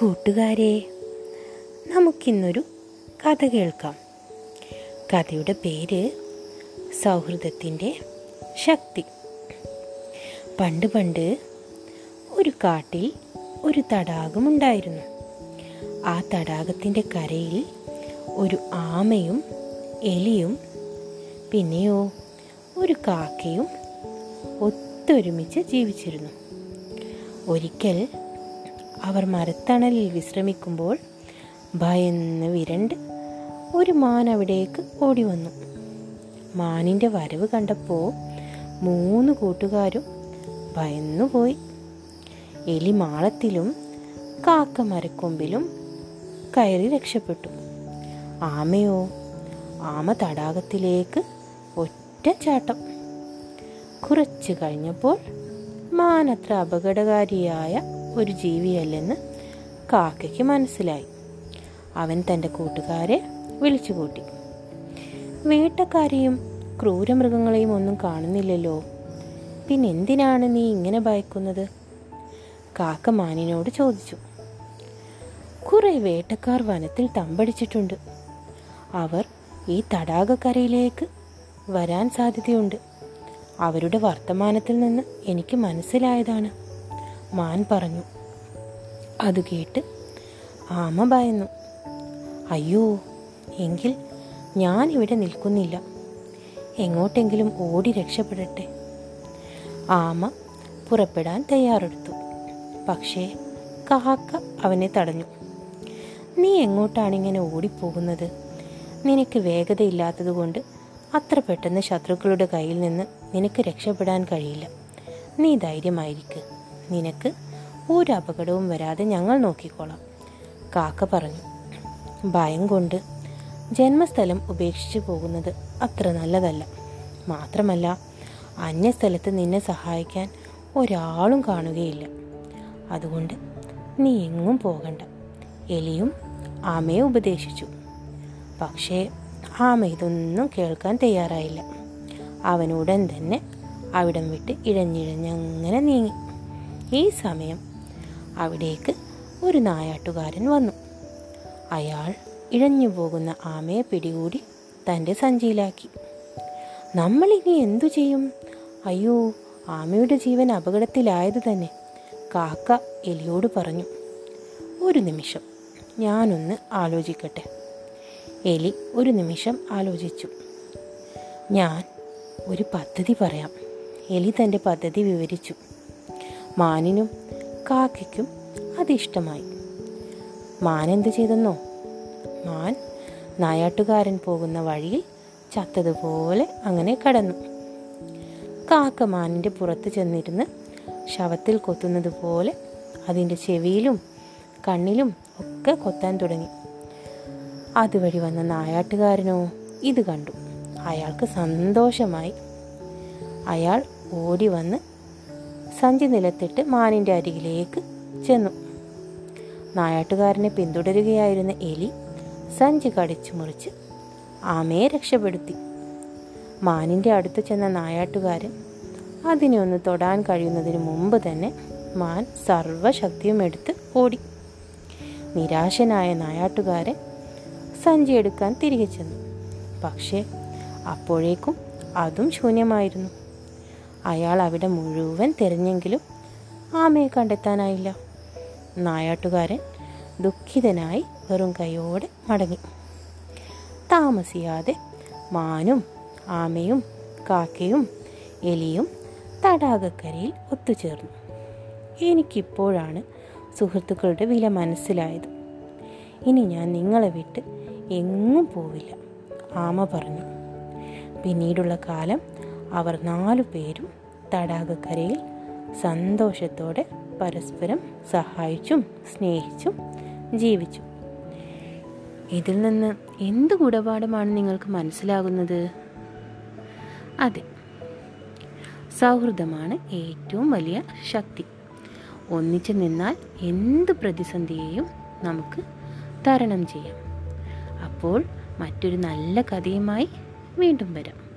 കൂട്ടുകാരെ നമുക്കിന്നൊരു കഥ കേൾക്കാം. കഥയുടെ പേര് സൗഹൃദത്തിന്റെ ശക്തി. പണ്ട് പണ്ട് ഒരു കാട്ടിൽ ഒരു തടാകമുണ്ടായിരുന്നു ആ തടാകത്തിന്റെ കരയിൽ ഒരു ആമയും എലിയും പിന്നെയോ ഒരു കാക്കയും ഒത്തൊരുമിച്ച് ജീവിച്ചിരുന്നു. ഒരിക്കൽ അവർ മരത്തണലിൽ വിശ്രമിക്കുമ്പോൾ ഭയന്ന് വിരണ്ട് ഒരു മാൻ അവിടേക്ക് ഓടി വന്നു മാനിന്റെ വരവ് കണ്ടപ്പോൾ മൂന്ന് കൂട്ടുകാരും ഭയന്നുപോയി എലി മാളത്തിലും കാക്ക മരക്കൊമ്പിലും കയറി രക്ഷപ്പെട്ടു. ആമയോ ആമ തടാകത്തിലേക്ക് ഒറ്റ ചാട്ടം. കുറച്ച് കഴിഞ്ഞപ്പോൾ മാനത്ര അപകടകാരിയായ ഒരു ജീവിയല്ലെന്ന് കാക്കയ്ക്ക് മനസ്സിലായി. അവൻ തന്റെ കൂട്ടുകാരെ വിളിച്ചു കൂട്ടി. വേട്ടക്കാരെയും ക്രൂരമൃഗങ്ങളെയും ഒന്നും കാണുന്നില്ലല്ലോ. പിന്നെ എന്തിനാണ് നീ ഇങ്ങനെ ഭയക്കുന്നത്? കാക്ക മാനിനോട് ചോദിച്ചു. കുറെ വേട്ടക്കാർ വനത്തിൽ തമ്പടിച്ചിട്ടുണ്ട്. അവർ ഈ തടാകക്കരയിലേക്ക് വരാൻ സാധ്യതയുണ്ട്. അവരുടെ വർത്തമാനത്തിൽ നിന്ന് എനിക്ക് മനസ്സിലായതാണ്. മാൻ പറഞ്ഞു. അത് കേട്ട് ആമ ഭയന്നു. അയ്യോ എങ്കിൽ ഞാനിവിടെ നിൽക്കുന്നില്ല. എങ്ങോട്ടെങ്കിലും ഓടി രക്ഷപ്പെടട്ടെ. ആമ പുറപ്പെടാൻ തയ്യാറെടുത്തു. പക്ഷേ കാക്ക അവനെ തടഞ്ഞു. നീ എങ്ങോട്ടാണ് ഇങ്ങനെ ഓടിപ്പോകുന്നത്? നിനക്ക് വേഗതയില്ലാത്തതുകൊണ്ട് അത്ര പെട്ടെന്ന് ശത്രുക്കളുടെ കയ്യിൽ നിന്ന് നിനക്ക് രക്ഷപ്പെടാൻ കഴിയില്ല. നീ ധൈര്യമായിരിക്ക്. നിനക്ക് ഒരു അപകടവും വരാതെ ഞങ്ങൾ നോക്കിക്കോളാം. കാക്ക പറഞ്ഞു. ഭയം കൊണ്ട് ജന്മസ്ഥലം ഉപേക്ഷിച്ചു പോകുന്നത് അത്ര നല്ലതല്ല. മാത്രമല്ല അന്യസ്ഥലത്ത് നിന്നെ സഹായിക്കാൻ ഒരാളും കാണുകയില്ല. അതുകൊണ്ട് നീ എങ്ങും പോകണ്ട. എലിയും ആമയെ ഉപദേശിച്ചു. പക്ഷേ ആമ ഇതൊന്നും കേൾക്കാൻ തയ്യാറായില്ല. അവനുടൻ തന്നെ അവിടം വിട്ട് ഇഴഞ്ഞിഴഞ്ഞങ്ങനെ നീങ്ങി. ഈ സമയം അവിടേക്ക് ഒരു നായാട്ടുകാരൻ വന്നു. അയാൾ ഇഴഞ്ഞു പോകുന്ന ആമയെ പിടികൂടി തന്റെ സഞ്ചിയിലാക്കി. നമ്മളിനി എന്തു ചെയ്യും? അയ്യോ ആമയുടെ ജീവൻ അപകടത്തിലായത് തന്നെ കാക്ക എലിയോട് പറഞ്ഞു. ഒരു നിമിഷം ഞാനൊന്ന് ആലോചിക്കട്ടെ. എലി ഒരു നിമിഷം ആലോചിച്ചു. ഞാൻ ഒരു പദ്ധതി പറയാം എലി തന്റെ പദ്ധതി വിവരിച്ചു. മാനിനും കാക്കയ്ക്കും അതിഷ്ടമായി. മാൻ എന്ത് ചെയ്തെന്നോ? മാൻ നായാട്ടുകാരൻ പോകുന്ന വഴിയിൽ ചത്തതുപോലെ അങ്ങനെ കടന്നു. കാക്ക മാനിന്റെ പുറത്ത് ചെന്നിരുന്ന് ശവത്തിൽ കൊത്തുന്നത് പോലെ അതിന്റെ ചെവിയിലും കണ്ണിലും ഒക്കെ കൊത്താൻ തുടങ്ങി. അതുവഴി വന്ന നായാട്ടുകാരനോ ഇത് കണ്ടു. അയാൾക്ക് സന്തോഷമായി. അയാൾ ഓടി വന്ന് സഞ്ചി നിലത്തിട്ട് മാനിന്റെ അരികിലേക്ക് ചെന്നു. നായാട്ടുകാരനെ പിന്തുടരുകയായിരുന്ന എലി സഞ്ചി കടിച്ചു മുറിച്ച് ആമയെ രക്ഷപ്പെടുത്തി. മാനിന്റെ അടുത്ത് ചെന്ന നായാട്ടുകാരൻ അതിനെ ഒന്ന് തൊടാൻ കഴിയുന്നതിന് മുമ്പ് തന്നെ മാൻ സർവശക്തിയും എടുത്ത് ഓടി. നിരാശനായ നായാട്ടുകാരൻ സഞ്ചി എടുക്കാൻ തിരികെ ചെന്നു. പക്ഷേ അപ്പോഴേക്കും അതും ശൂന്യമായിരുന്നു. അയാൾ അവിടെ മുഴുവൻ തിരഞ്ഞെങ്കിലും ആമയെ കണ്ടെത്താനായില്ല. നായാട്ടുകാരൻ ദുഃഖിതനായി വെറും കൈയോടെ മടങ്ങി. താമസിയാതെ മാനും ആമയും കാക്കയും എലിയും തടാകക്കരയിൽ ഒത്തുചേർന്നു. എനിക്കിപ്പോഴാണ് സുഹൃത്തുക്കളുടെ വില മനസ്സിലായത്. ഇനി ഞാൻ നിങ്ങളെ വിട്ട് എങ്ങും പോവില്ല ആമ പറഞ്ഞു. പിന്നീടുള്ള കാലം അവർ നാലു പേരും തടാകക്കരയിൽ സന്തോഷത്തോടെ പരസ്പരം സഹായിച്ചും സ്നേഹിച്ചും ജീവിച്ചു. ഇതിൽ നിന്ന് എന്ത് ഗുണപാഠമാണ് നിങ്ങൾക്ക് മനസ്സിലാകുന്നത്? അതെ സൗഹൃദമാണ് ഏറ്റവും വലിയ ശക്തി. ഒന്നിച്ചു നിന്നാൽ എന്ത് പ്രതിസന്ധിയെയും നമുക്ക് തരണം ചെയ്യാം. അപ്പോൾ മറ്റൊരു നല്ല കഥയുമായി വീണ്ടും വരാം.